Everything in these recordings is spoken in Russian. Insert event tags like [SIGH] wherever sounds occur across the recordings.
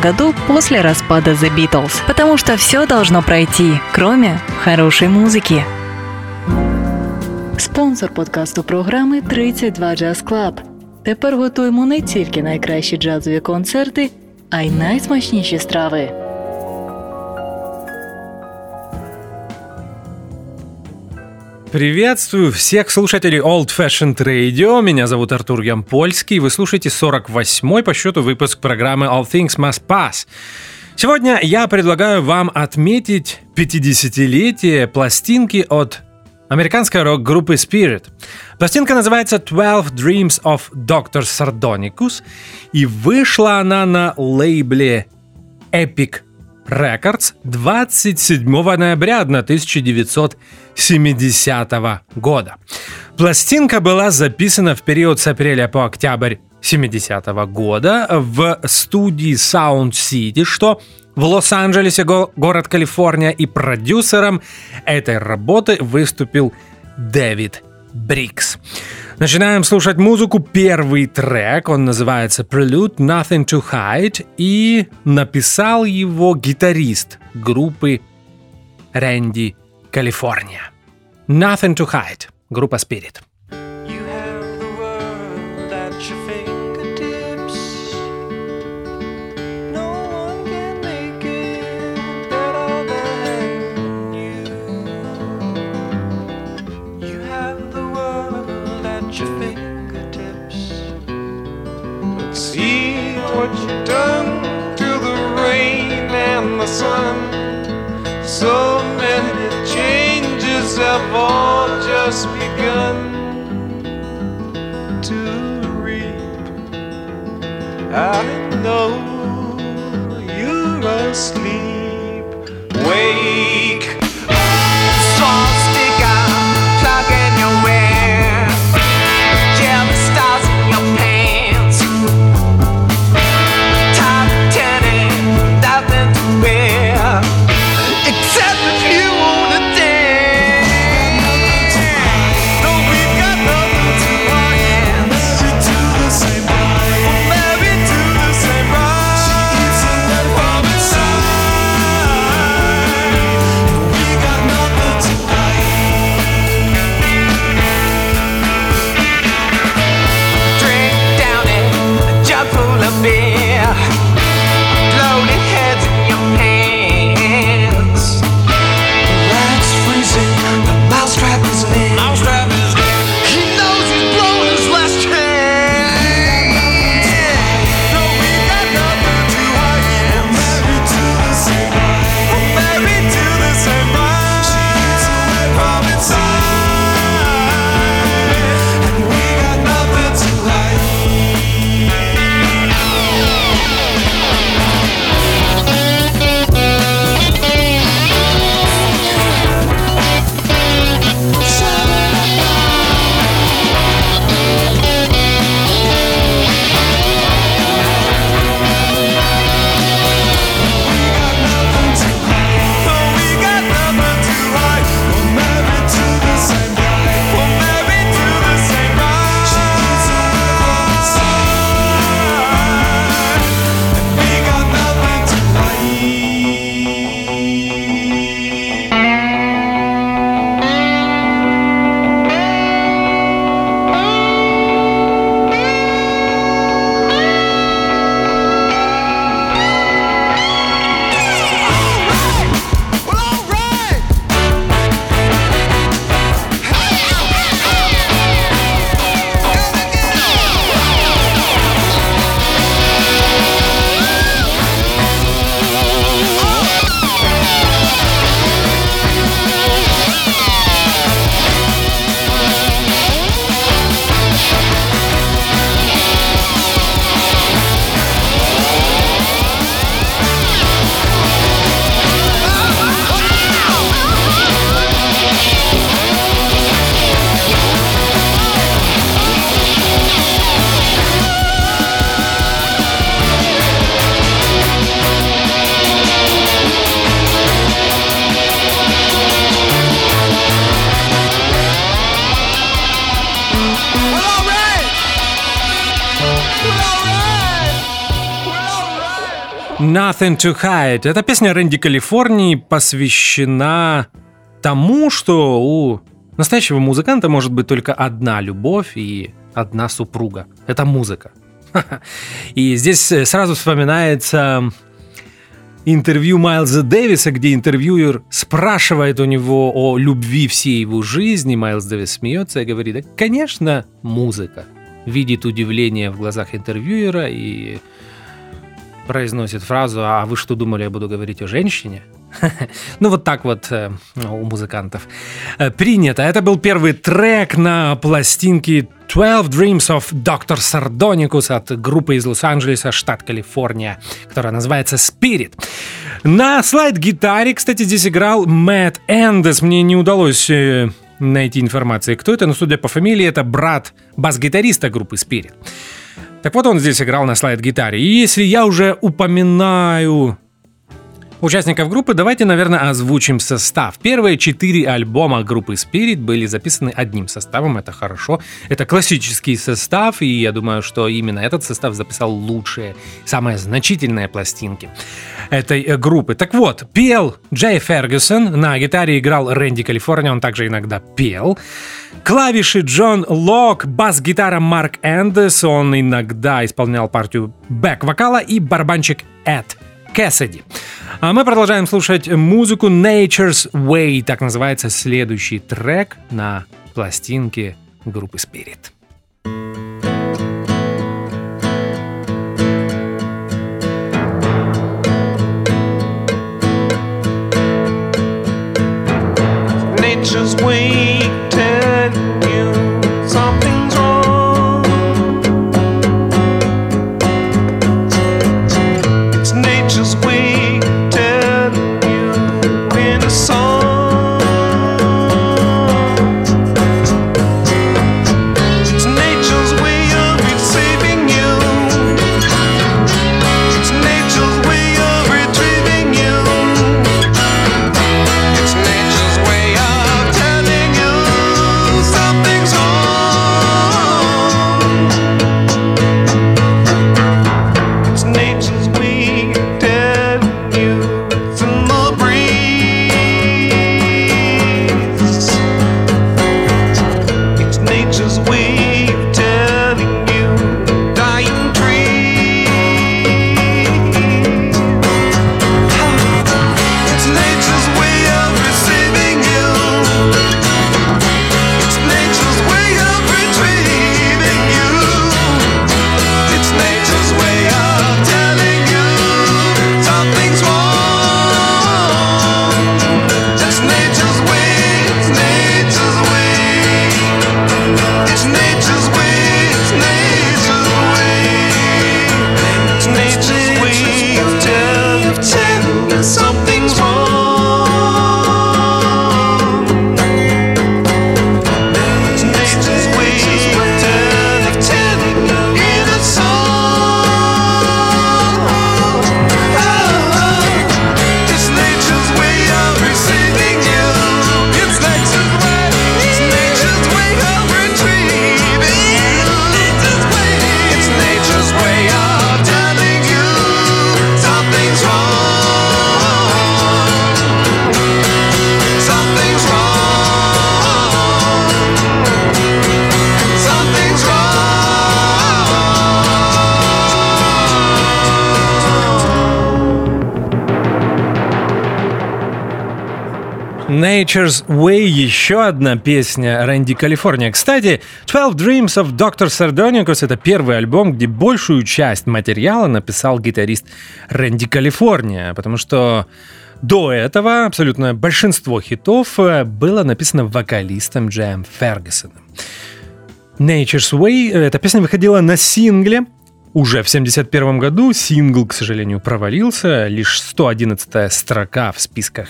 году после распада The Beatles. Потому что все должно пройти, кроме хорошей музыки. Спонсор подкасту програми 32 Jazz Club. Тепер готуємо не тільки найкращі джазові концерти, а й найсмачніші страви. Приветствую всех слушателей Old Fashioned Radio. Меня зовут Артур Ямпольский. Вы слушаете 48-й по счету выпуск программы All Things Must Pass. Сегодня я предлагаю вам отметить 50-летие пластинки от американской рок-группы Spirit. Пластинка называется 12 Dreams of Dr. Sardonicus, и вышла она на лейбле Epic Records 27 ноября 1970 года. Пластинка была записана в период с апреля по октябрь 70 года в студии Sound City, что в Лос-Анджелесе, город Калифорния, и продюсером этой работы выступил Дэвид Брикс. Начинаем слушать музыку. Первый трек, он называется Prelude Nothing to Hide, и написал его гитарист группы Рэнди Калифорния. Nothing to Hide, группа Spirit. what Nothing to Hide. Эта песня Рэнди Калифорнии посвящена тому, что у настоящего музыканта может быть только одна любовь и одна супруга. Это музыка. [LAUGHS] И здесь сразу вспоминается интервью Майлза Дэвиса, где интервьюер спрашивает у него о любви всей его жизни. Майлз Дэвис смеется и говорит, да, конечно, музыка. Видит удивление в глазах интервьюера и произносит фразу «А вы что думали, я буду говорить о женщине?» [LAUGHS] Ну, вот так вот э, у музыкантов э, принято. Это был первый трек на пластинке 12 Dreams of Dr. Sardonicus от группы из Лос-Анджелеса, штат Калифорния, которая называется Spirit. На слайд-гитаре, кстати, здесь играл Мэтт Эндес. Мне не удалось э, найти информации, кто это, но судя по фамилии, это брат бас-гитариста группы Spirit. Так вот, он здесь играл на слайд-гитаре. И если я уже упоминаю участников группы, давайте, наверное, озвучим состав. Первые четыре альбома группы Spirit были записаны одним составом, это хорошо. Это классический состав, и я думаю, что именно этот состав записал лучшие, самые значительные пластинки этой э, группы. Так вот, пел Джей Фергюсон, на гитаре играл Рэнди Калифорния, он также иногда пел. Клавиши Джон Лок, бас-гитара Марк Эндес, он иногда исполнял партию бэк-вокала и барабанчик Эд Кэссиди. А мы продолжаем слушать музыку Nature's Way, так называется следующий трек на пластинке группы Spirit. Nature's way Nature's Way, еще одна песня Рэнди Калифорния. Кстати, 12 Dreams of Dr. Sardonicus — это первый альбом, где большую часть материала написал гитарист Рэнди Калифорния, потому что до этого абсолютно большинство хитов э, было написано вокалистом Джем Фергюсоном. Nature's Way. Эта песня выходила на сингле уже в 71 году. Сингл, к сожалению, провалился. Лишь 111 строка в списках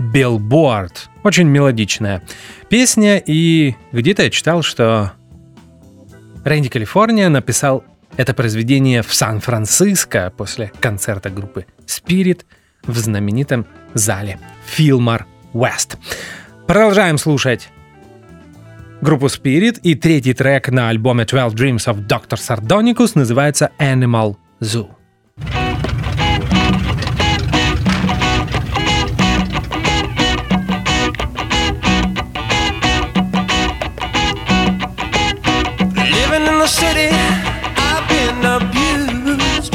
Billboard. Очень мелодичная песня. И где-то я читал, что Рэнди Калифорния написал это произведение в Сан-Франциско после концерта группы Spirit в знаменитом зале Fillmore West. Продолжаем слушать группу Spirit, и третий трек на альбоме 12 Dreams of Dr. Sardonicus называется Animal Zoo. City, I've been abused.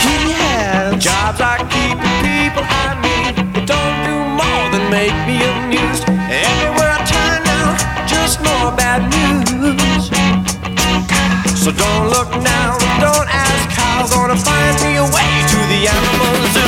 He has jobs like keeping people I mean. It don't do more than make me amused. Everywhere I turn now, just more bad news. So don't look now, don't ask how. Gonna find me a way to the animal zoo.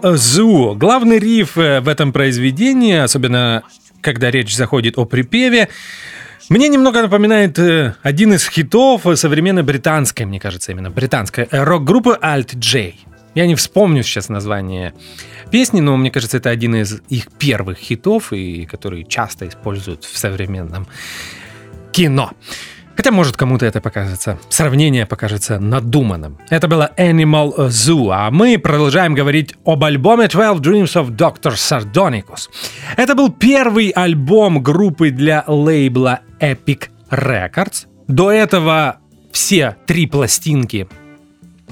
Animal Zoo. Главный риф э, в этом произведении, особенно когда речь заходит о припеве, мне немного напоминает э, один из хитов современной британской, мне кажется, именно британской э, рок-группы Alt J. Я не вспомню сейчас название песни, но мне кажется, это один из их первых хитов, и который часто используют в современном кино. Хотя, может, кому-то это покажется, сравнение покажется надуманным. Это было Animal Zoo, а мы продолжаем говорить об альбоме 12 Dreams of Dr. Sardonicus. Это был первый альбом группы для лейбла Epic Records. До этого все три пластинки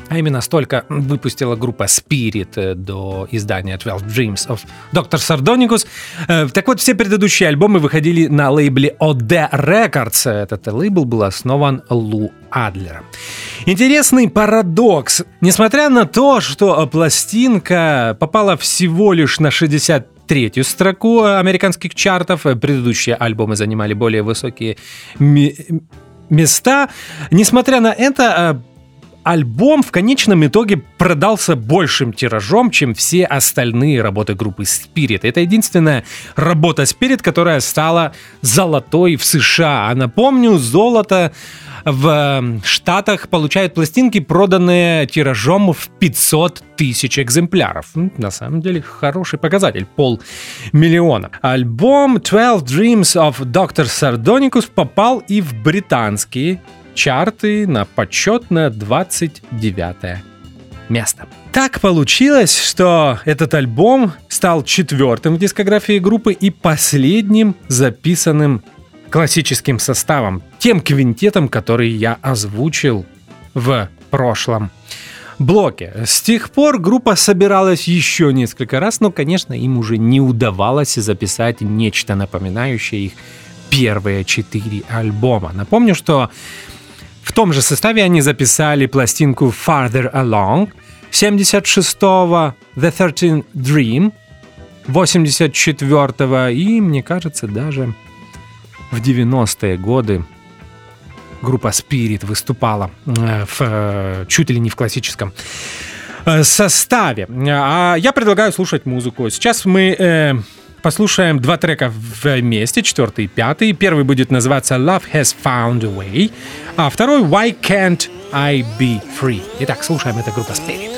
а именно столько выпустила группа Spirit до издания 12 Dreams of Dr. Sardonicus. Э, Так вот, все предыдущие альбомы выходили на лейбле OD Records. Этот лейбл был основан Лу Адлером. Интересный парадокс. Несмотря на то, что пластинка попала всего лишь на 60 третью строку американских чартов. Предыдущие альбомы занимали более высокие места. Несмотря на это, э, альбом в конечном итоге продался большим тиражом, чем все остальные работы группы Spirit. Это единственная работа Spirit, которая стала золотой в США. А напомню, золото в э, Штатах получают пластинки, проданные тиражом в 500 тысяч экземпляров. На самом деле хороший показатель, полмиллиона. Альбом 12 Dreams of Dr. Sardonicus попал и в британские чарты на почетное 29 место. Так получилось, что этот альбом стал четвертым в дискографии группы и последним записанным классическим составом, тем квинтетом, который я озвучил в прошлом блоке. С тех пор группа собиралась еще несколько раз, но, конечно, им уже не удавалось записать нечто напоминающее их первые четыре альбома. Напомню, что в том же составе они записали пластинку Farther Along, 76-го The 13 Dream, 84-го и, мне кажется, даже в 90-е годы группа Spirit выступала э, в, э, чуть ли не в классическом э, составе. А я предлагаю слушать музыку. Сейчас мы э, послушаем два трека вместе, четвертый и пятый. Первый будет называться Love Has Found a Way, а второй Why Can't I Be Free. Итак, слушаем, это группа Spirit.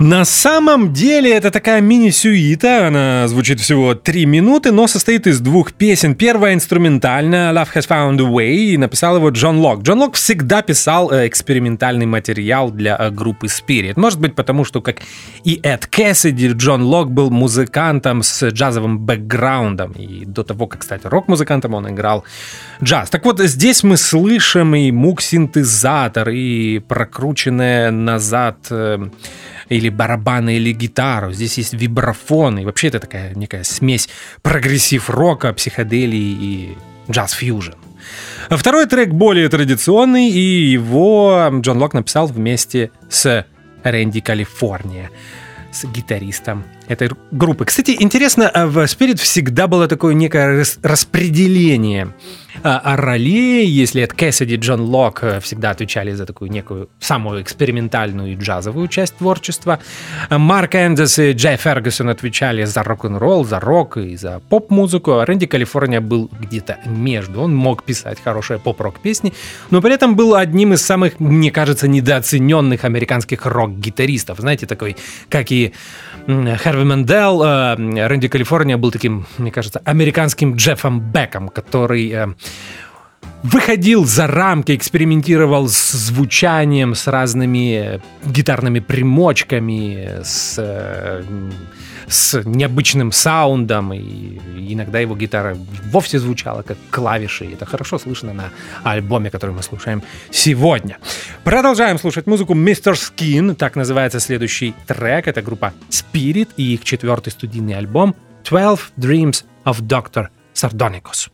На самом деле это такая мини-сюита, она звучит всего три минуты, но состоит из двух песен. Первая инструментальная «Love Has Found a Way» и написал его Джон Лок. Джон Лок всегда писал э, экспериментальный материал для э, группы Spirit. Может быть потому, что как и Эд Кэссиди, Джон Лок был музыкантом с джазовым бэкграундом. И до того, как стать рок-музыкантом, он играл джаз. Так вот, здесь мы слышим и мук-синтезатор, и прокрученное назад э, или барабаны, или гитару. Здесь есть вибрафон, и вообще это такая некая смесь прогрессив-рока, психоделии и джаз-фьюжн. Второй трек более традиционный, и его Джон Лок написал вместе с Рэнди Калифорния, с гитаристом этой группы. Кстати, интересно, а в Spirit всегда было такое некое рас- распределение а, ролей, если это Кэссиди, Джон Лок э, всегда отвечали за такую некую самую экспериментальную и джазовую часть творчества. А Марк Эндес и Джей Фергюсон отвечали за рок-н-ролл, за рок и за поп-музыку, а Рэнди Калифорния был где-то между. Он мог писать хорошие поп-рок песни, но при этом был одним из самых, мне кажется, недооцененных американских рок-гитаристов. Знаете, такой, как и Харви Мендел, э, Рэнди Калифорния был таким, мне кажется, американским Джеффом Беком, который э, выходил за рамки, экспериментировал с звучанием, с разными гитарными примочками, с, э, с необычным саундом, и иногда его гитара вовсе звучала как клавиши, это хорошо слышно на альбоме, который мы слушаем сегодня. Продолжаем слушать музыку Mr. Skin, так называется следующий трек, это группа Spirit и их четвертый студийный альбом 12 Dreams of Dr. Sardonicus.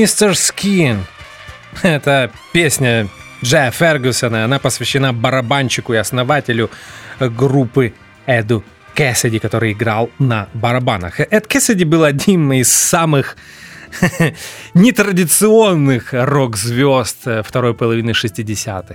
Мистер Скин. Это песня Джая Фергюсона. Она посвящена барабанщику и основателю группы Эду Кэссиди, который играл на барабанах. Эд Кэссиди был одним из самых [LAUGHS] нетрадиционных рок-звезд э, второй половины 60-х.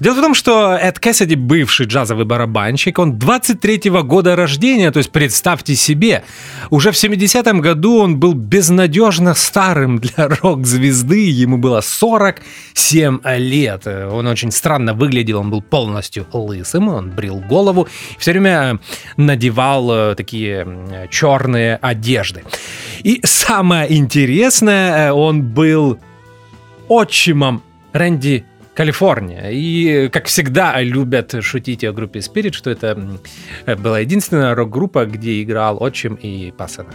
Дело в том, что Эд Кэссиди, бывший джазовый барабанщик, он 23-го года рождения, то есть представьте себе, уже в 70-м году он был безнадежно старым для рок-звезды, ему было 47 лет. Он очень странно выглядел, он был полностью лысым, он брил голову, все время надевал э, такие черные одежды. И самое интересное, э, он был отчимом Рэнди Калифорния. И, как всегда, любят шутить о группе Spirit, что это м, была единственная рок-группа, где играл отчим и пасынок.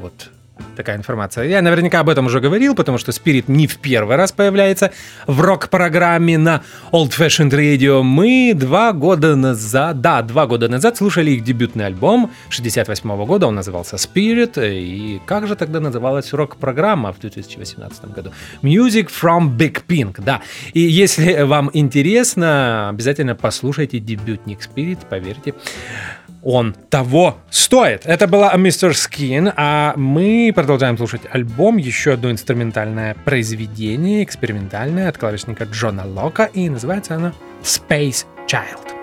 Вот такая информация. Я наверняка об этом уже говорил, потому что Spirit не в первый раз появляется в рок-программе на Old Fashioned Radio. Мы два года назад, да, два года назад слушали их дебютный альбом 68 года, он назывался Spirit, и как же тогда называлась рок-программа в 2018 году? Music from Big Pink, да. И если вам интересно, обязательно послушайте дебютник Spirit, поверьте, он того стоит. Это была Mr. Skin, а мы продолжаем слушать альбом, еще одно инструментальное произведение, экспериментальное от клавишника Джона Лока, и называется оно Space Child.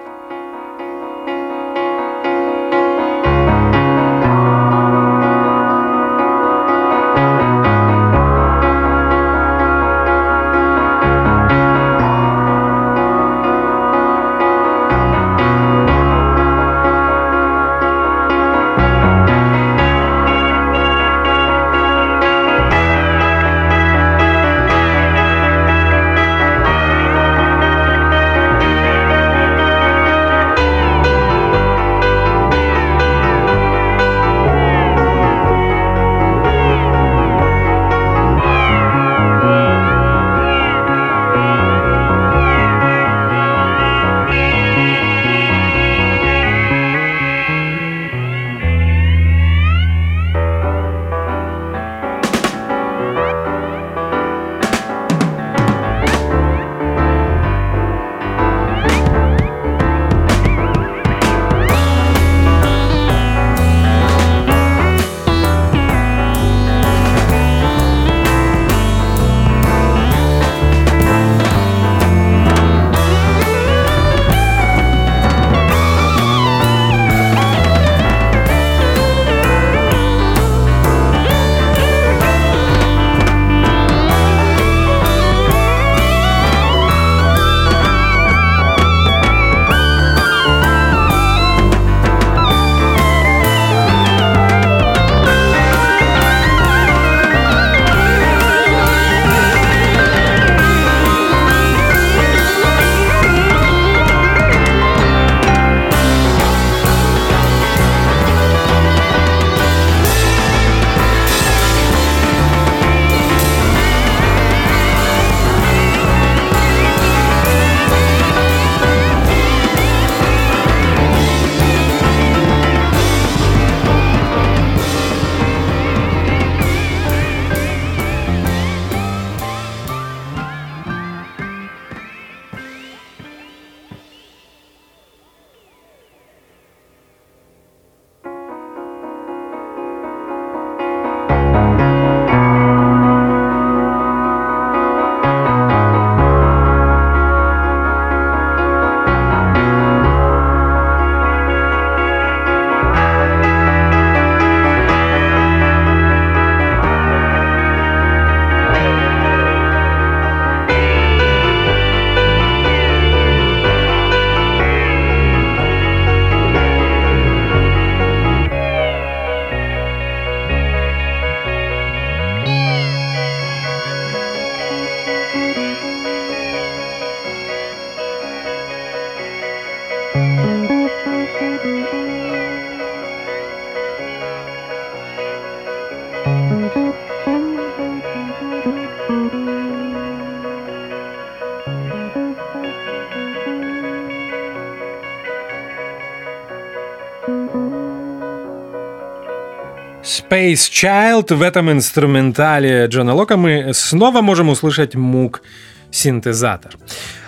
Space Child в этом инструментале Джона Лока мы снова можем услышать мук синтезатор.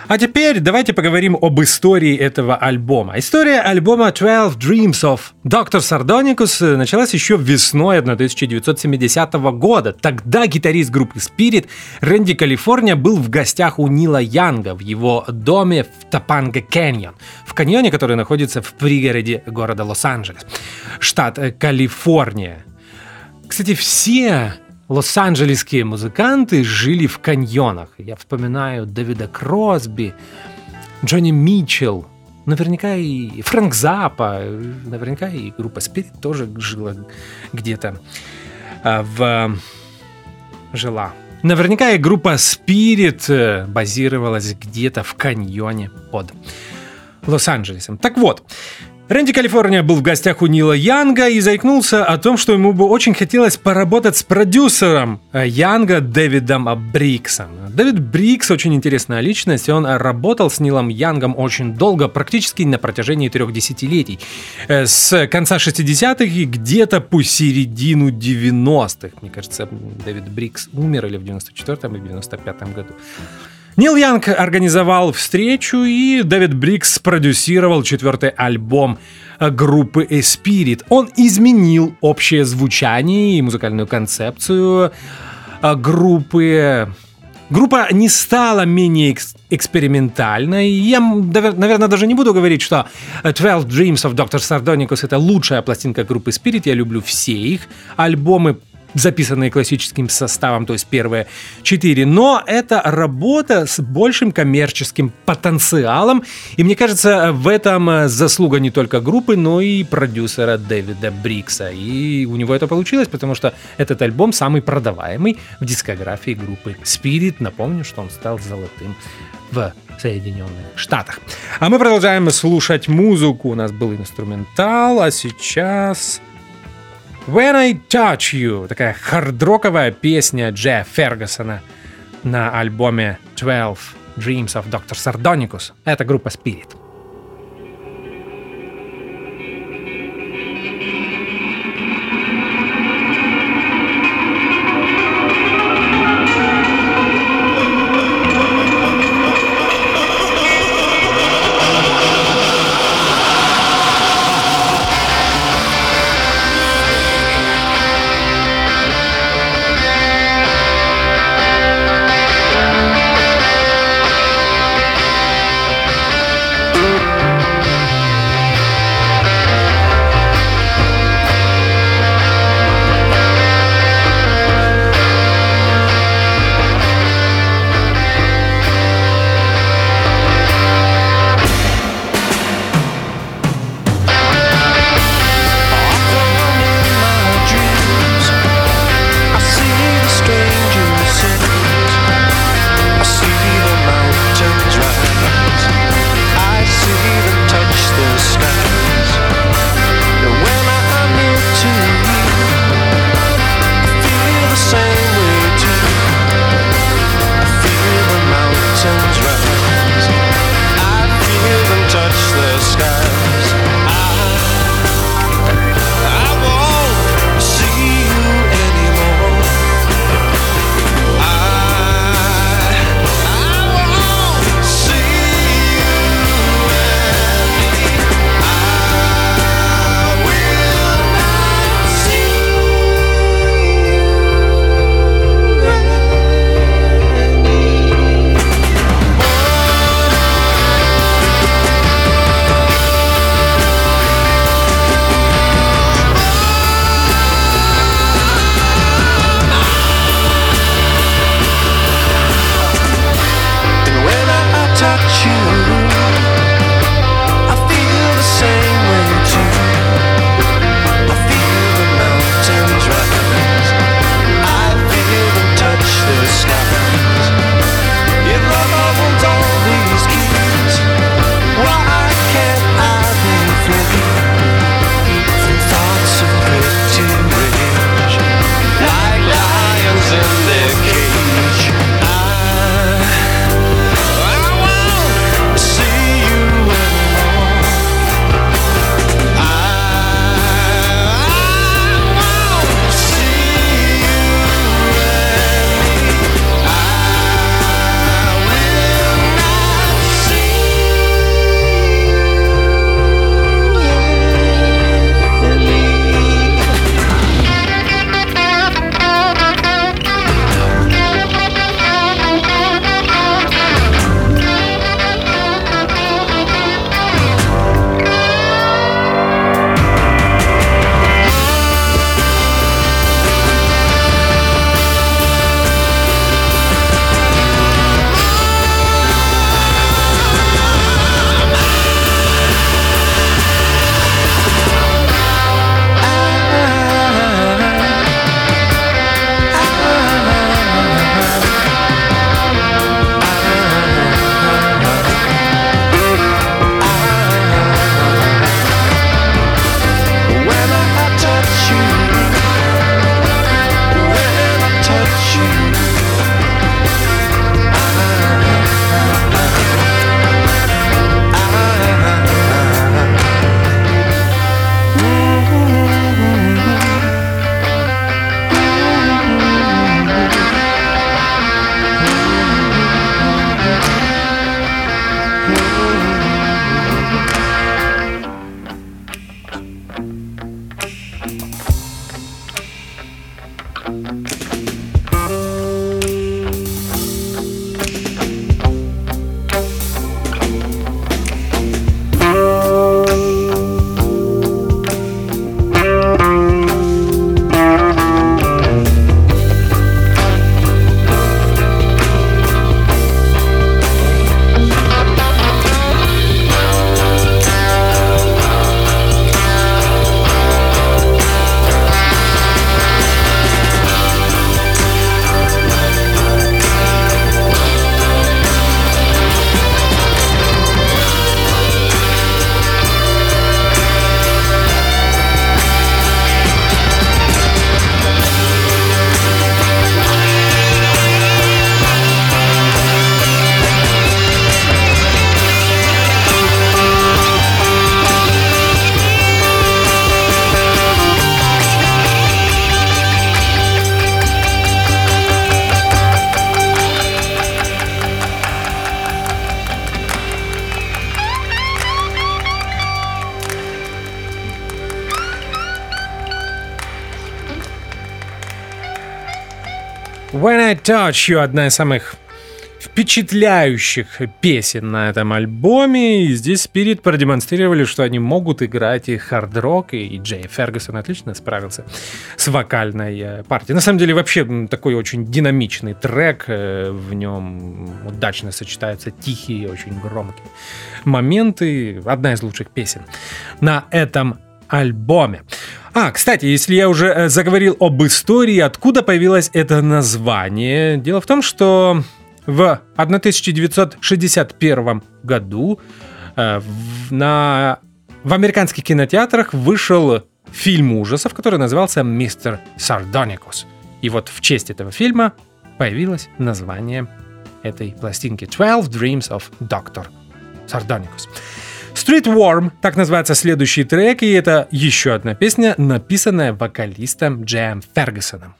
А теперь давайте поговорим об истории этого альбома. История альбома 12 Dreams of Dr. Sardonicus началась еще весной 1970 года. Тогда гитарист группы Spirit Рэнди Калифорния был в гостях у Нила Янга в его доме в Топанга Canyon, в каньоне, который находится в пригороде города Лос-Анджелес, штат Калифорния. Кстати, все лос-анджелесские музыканты жили в каньонах. Я вспоминаю Дэвида Кросби, Джонни Митчелл, наверняка и Фрэнк Запа, наверняка и группа Spirit тоже жила где-то а, в... жила. Наверняка и группа Spirit э, базировалась где-то в каньоне под Лос-Анджелесом. Так вот, Рэнди Калифорния был в гостях у Нила Янга и заикнулся о том, что ему бы очень хотелось поработать с продюсером э, Янга Дэвидом Бриггсом. Дэвид Бриггс очень интересная личность, он работал с Нилом Янгом очень долго, практически на протяжении трех десятилетий. Э, С конца 60-х и где-то по середину 90-х. Мне кажется, Дэвид Бриггс умер или в 94-м, или в 95-м году. Нил Янг организовал встречу, и Дэвид Брикс продюсировал четвертый альбом э, группы Spirit. Он изменил общее звучание и музыкальную концепцию э, группы. Группа не стала менее экс- экспериментальной. Я, наверное, даже не буду говорить, что 12 Dreams of Dr. Sardonicus это лучшая пластинка группы Spirit. Я люблю все их альбомы записанные классическим составом, то есть первые четыре. Но это работа с большим коммерческим потенциалом. И мне кажется, в этом э, заслуга не только группы, но и продюсера Дэвида Брикса. И у него это получилось, потому что этот альбом самый продаваемый в дискографии группы Spirit. Напомню, что он стал золотым в Соединенных Штатах. А мы продолжаем слушать музыку. У нас был инструментал, а сейчас... When I Touch You, такая хардроковая песня Джеффа Фергюсона на альбоме 12 Dreams of Dr. Sardonicus. Это группа Spirit. I Touch You одна из самых впечатляющих песен на этом альбоме. И здесь Spirit продемонстрировали, что они могут играть и хард-рок, и Джей Фергюсон отлично справился с вокальной э, партией. На самом деле, вообще такой очень динамичный трек. э, В нем удачно сочетаются тихие, очень громкие моменты. Одна из лучших песен на этом альбоме. А, кстати, если я уже э, заговорил об истории, откуда появилось это название, дело в том, что в 1961 году э, в, на, в американских кинотеатрах вышел фильм ужасов, который назывался «Мистер Сардоникус». И вот в честь этого фильма появилось название этой пластинки «12 Dreams of Dr. Sardonicus». Street Worm, так называется следующий трек, и это еще одна песня, написанная вокалистом Джем Фергюсоном.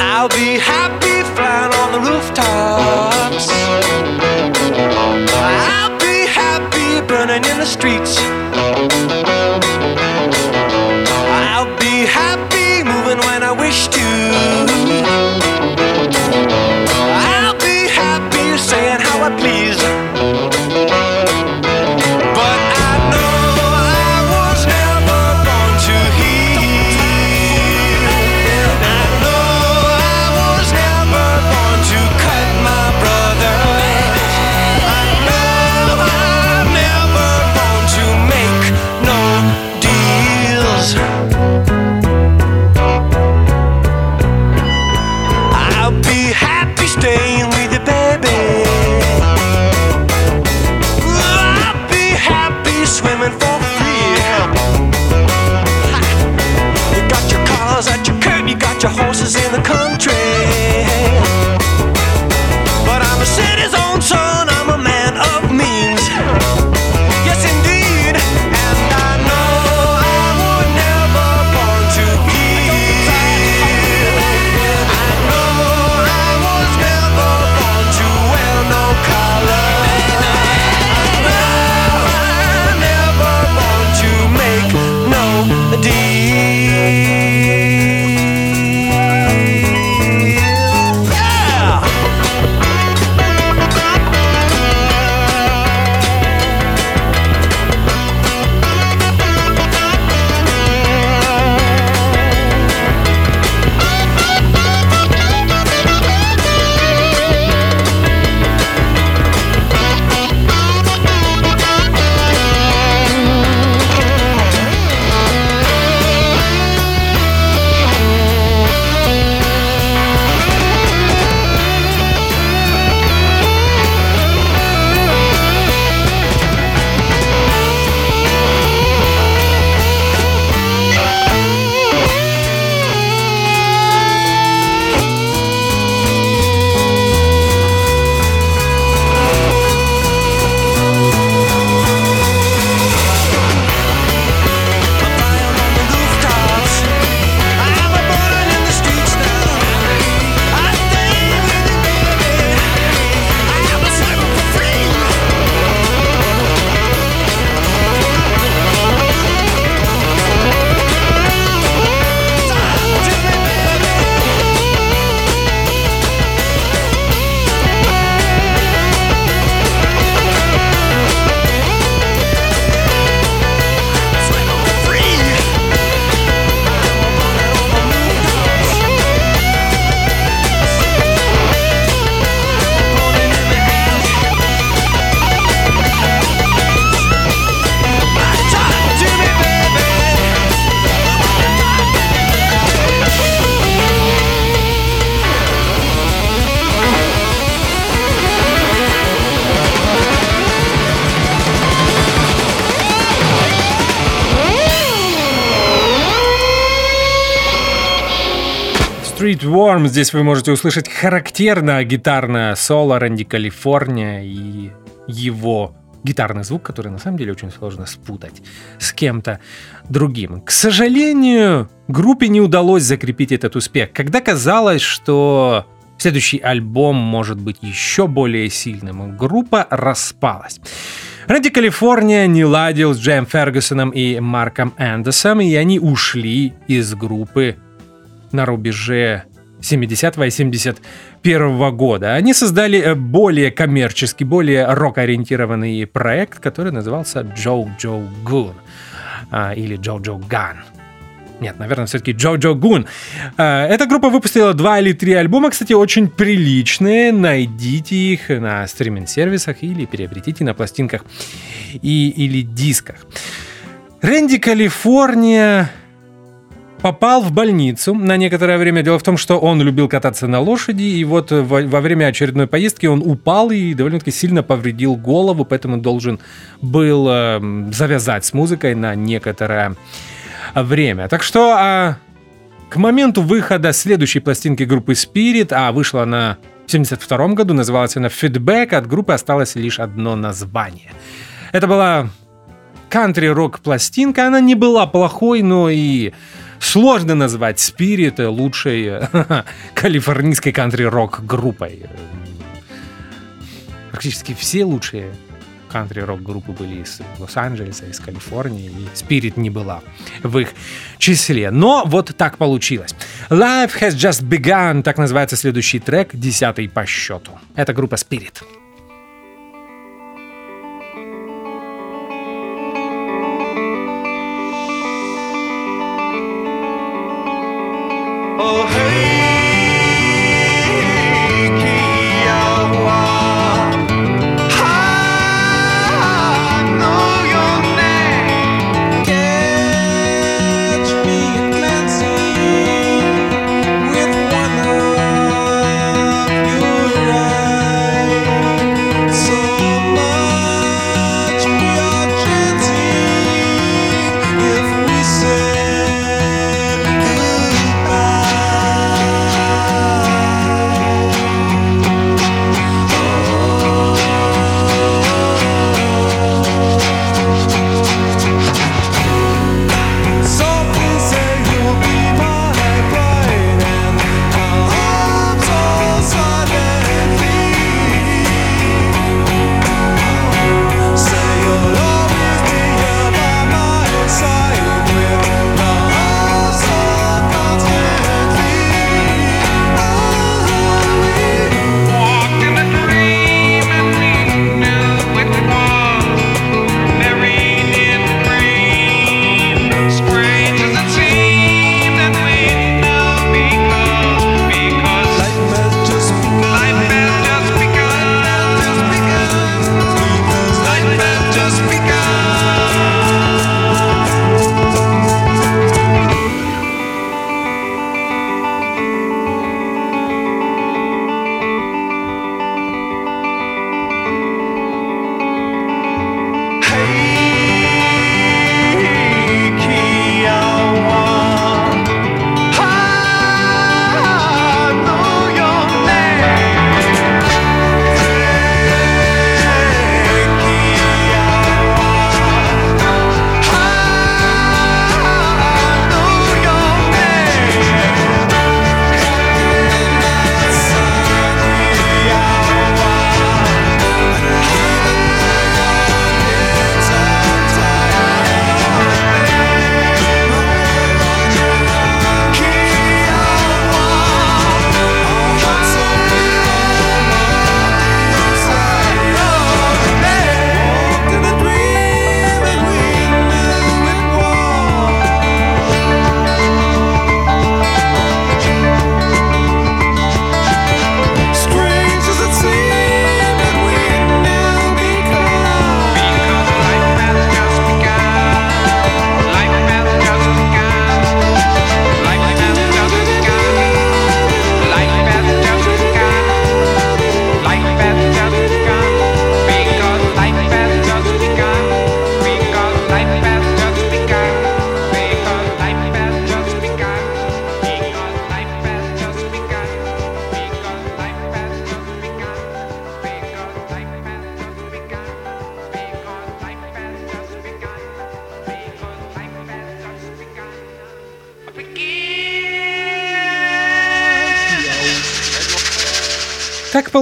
I'll be happy flying on the rooftops. I'll be happy burning in the streets. Street Worm. Здесь вы можете услышать характерное гитарное соло Рэнди Калифорния и его гитарный звук, который на самом деле очень сложно спутать с кем-то другим. К сожалению, группе не удалось закрепить этот успех. Когда казалось, что следующий альбом может быть еще более сильным, группа распалась. Рэнди Калифорния не ладил с Джем Фергюсоном и Марком Эндерсом, и они ушли из группы на рубеже 70 и 71 года. Они создали э, более коммерческий, более рок-ориентированный проект, который назывался Джо Джо Гун или Джо Джо Ган. Нет, наверное, все-таки Джо Джо Гун. Эта группа выпустила два или три альбома, кстати, очень приличные. Найдите их на стриминг-сервисах или приобретите на пластинках и, или дисках. Рэнди Калифорния попал в больницу на некоторое время. Дело в том, что он любил кататься на лошади, и вот во, во время очередной поездки он упал и довольно-таки сильно повредил голову, поэтому должен был э, завязать с музыкой на некоторое время. Так что а, к моменту выхода следующей пластинки группы Spirit, а вышла она в 72 году, называлась она Feedback, от группы осталось лишь одно название. Это была кантри-рок пластинка, она не была плохой, но и сложно назвать Spirit лучшей э, [LAUGHS] калифорнийской кантри-рок группой. Практически все лучшие кантри-рок группы были из Лос-Анджелеса, из Калифорнии, и Spirit не была в их числе. Но вот так получилось. Life has just begun, так называется следующий трек, десятый по счету. Это группа Spirit. Oh,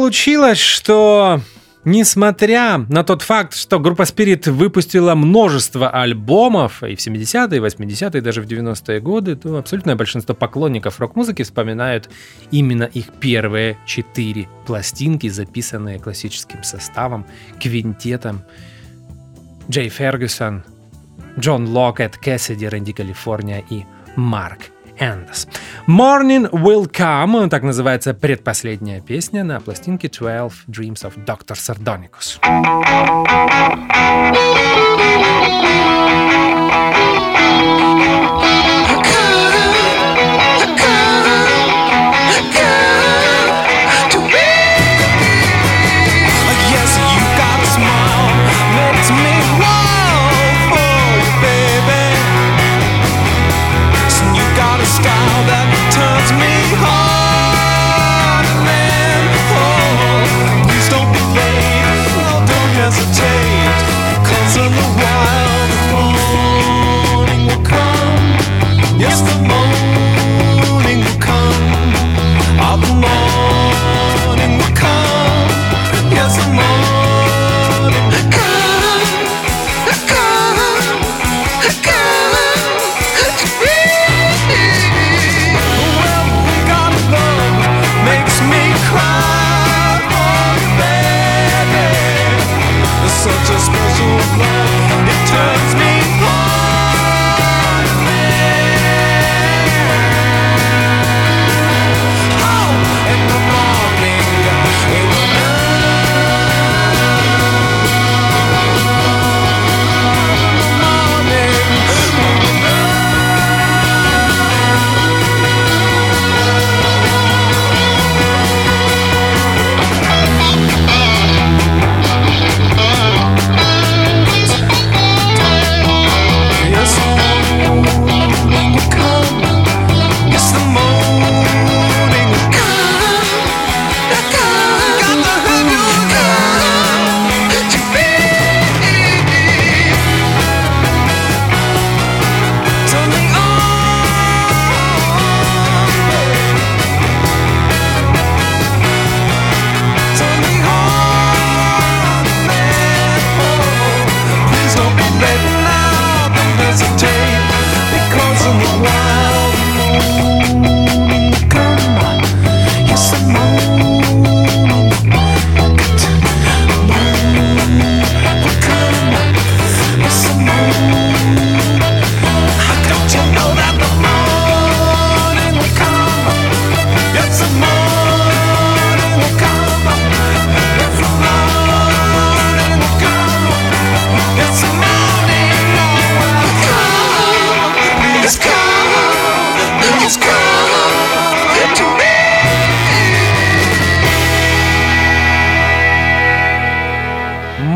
получилось, что несмотря на тот факт, что группа Spirit выпустила множество альбомов и в 70-е, и 80-е, и даже в 90-е годы, то абсолютное большинство поклонников рок-музыки вспоминают именно их первые четыре пластинки, записанные классическим составом, квинтетом. Джей Фергюсон, Джон Локет, Кэссиди, Рэнди Калифорния и Марк Эндес. Morning Will Come, так называется предпоследняя песня на пластинке 12 Dreams of Dr. Sardonicus.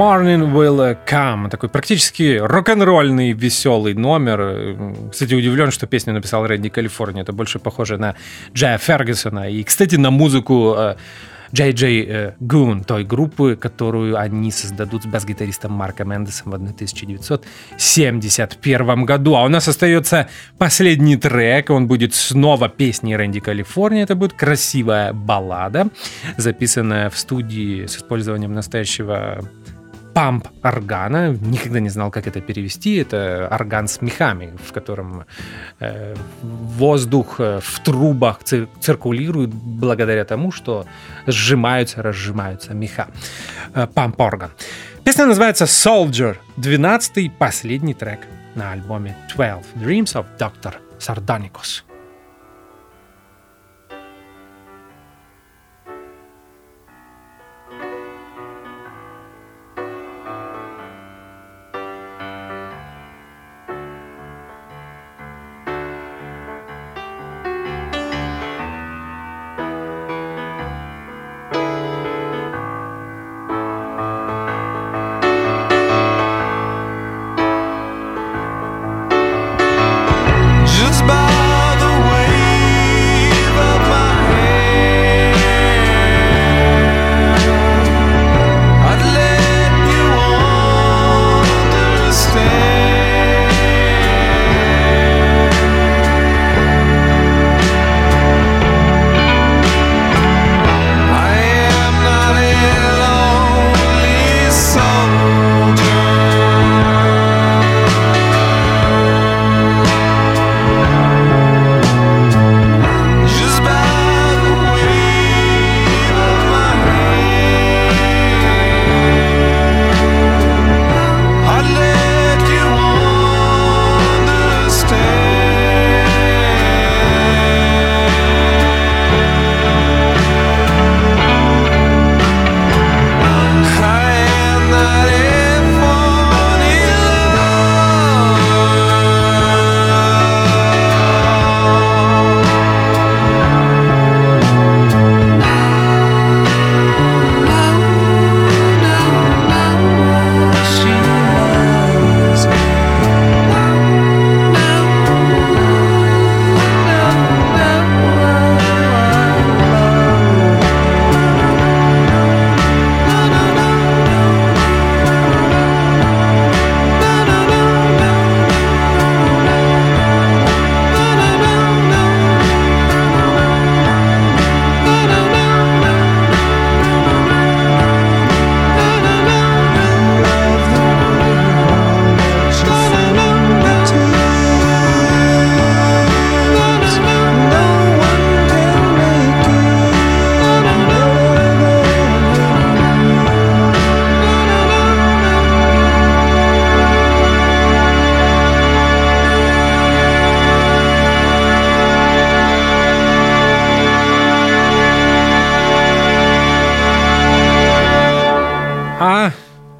Morning Will Come. Такой практически рок-н-ролльный веселый номер. Кстати, удивлен, что песню написал Рэнди Калифорния. Это больше похоже на Джая Фергюсона. И, кстати, на музыку э, Джей Джей э, Гун, той группы, которую они создадут с бас-гитаристом Марком Эндесом в 1971 году. А у нас остается последний трек. Он будет снова песней Рэнди Калифорния. Это будет красивая баллада, записанная в студии с использованием настоящего памп органа. Никогда не знал, как это перевести. Это орган с мехами, в котором э, воздух э, в трубах цир- циркулирует благодаря тому, что сжимаются, разжимаются меха. Э, памп орган. Песня называется Soldier, 12-й последний трек на альбоме 12 Dreams of Dr. Sardonicus.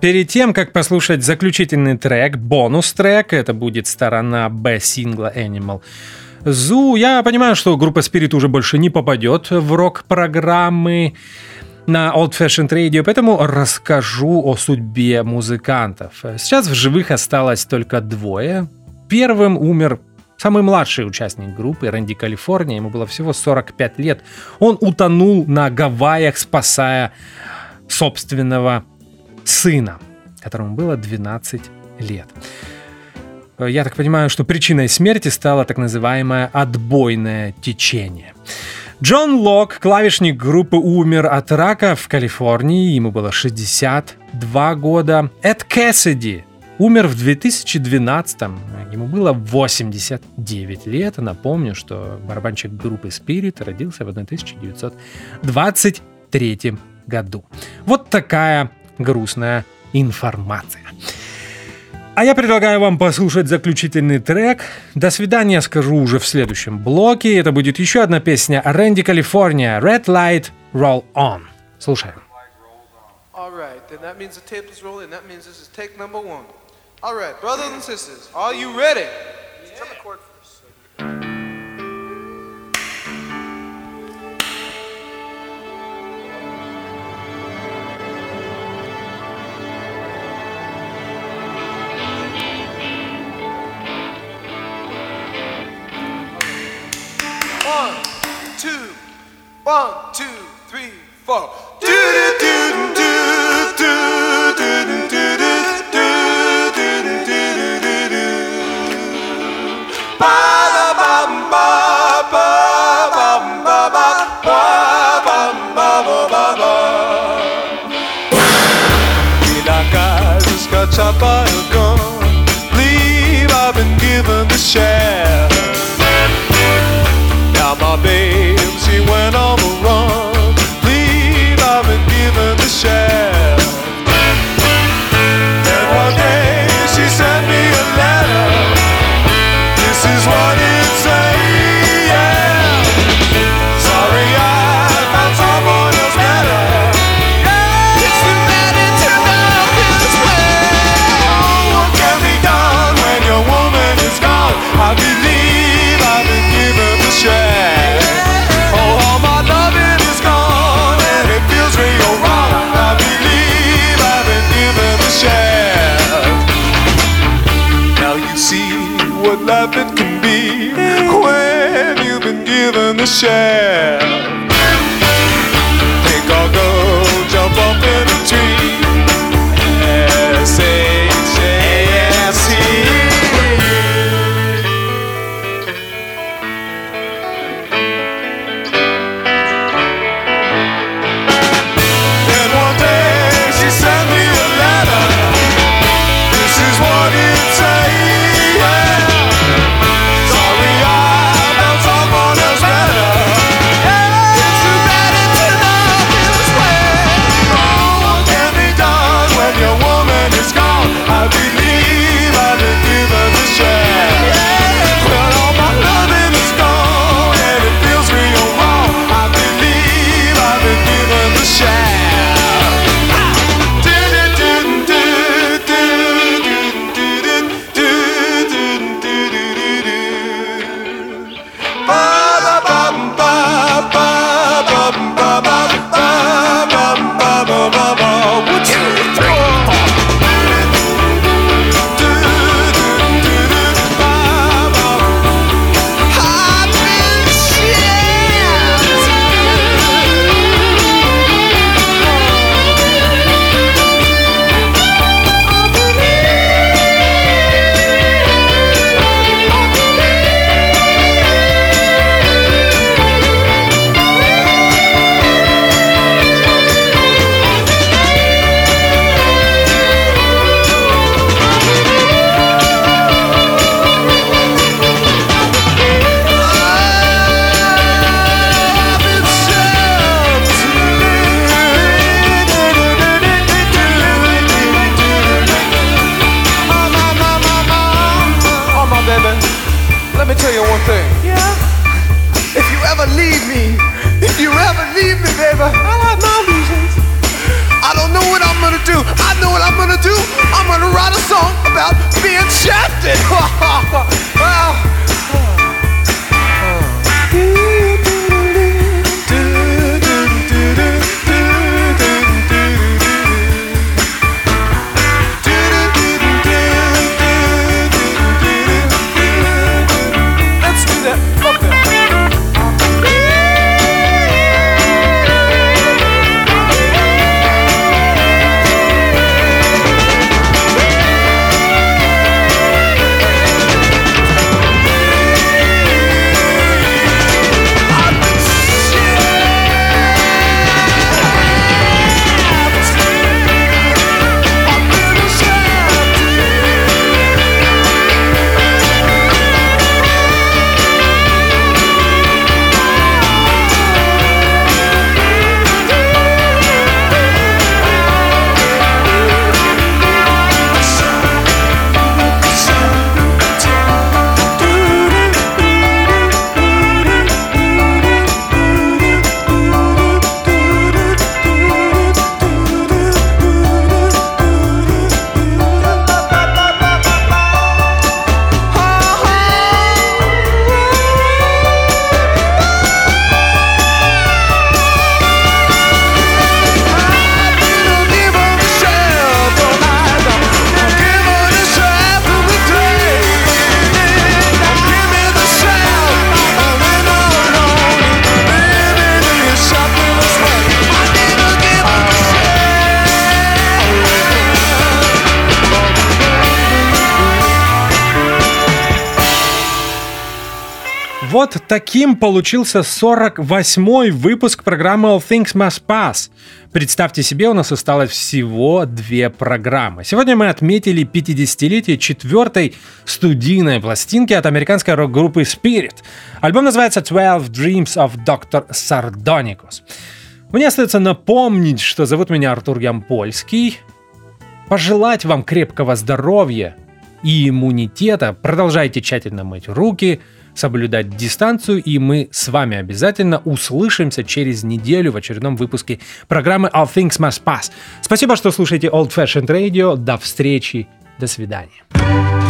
Перед тем, как послушать заключительный трек, бонус-трек, это будет сторона Б сингла Animal Zoo, я понимаю, что группа Spirit уже больше не попадет в рок-программы на Old Fashioned Radio, поэтому расскажу о судьбе музыкантов. Сейчас в живых осталось только двое. Первым умер самый младший участник группы, Рэнди Калифорния, ему было всего 45 лет. Он утонул на Гавайях, спасая собственного сына, которому было 12 лет. Я так понимаю, что причиной смерти стало так называемое отбойное течение. Джон Лок, клавишник группы, умер от рака в Калифорнии, ему было 62 года. Эд Кэссиди умер в 2012 ему было 89 лет. Напомню, что барабанщик группы Spirit родился в 1923 году. Вот такая грустная информация. А я предлагаю вам послушать заключительный трек. До свидания скажу уже в следующем блоке. Это будет еще одна песня Рэнди Калифорния Red Light Roll On. Слушаем. All right, then that means the tape is rolling. That means this is take number one. All right, brothers and sisters, are you ready? Tell one, two, three, four. Do do do do do do do do do do do do do Вот таким получился 48-й выпуск программы All Things Must Pass. Представьте себе, у нас осталось всего две программы. Сегодня мы отметили 50-летие четвертой студийной пластинки от американской рок-группы Spirit. Альбом называется 12 Dreams of Dr. Sardonicus. Мне остается напомнить, что зовут меня Артур Ямпольский, пожелать вам крепкого здоровья и иммунитета, продолжайте тщательно мыть руки, соблюдать дистанцию, и мы с вами обязательно услышимся через неделю в очередном выпуске программы All Things Must Pass. Спасибо, что слушаете Old Fashioned Radio. До встречи. До свидания.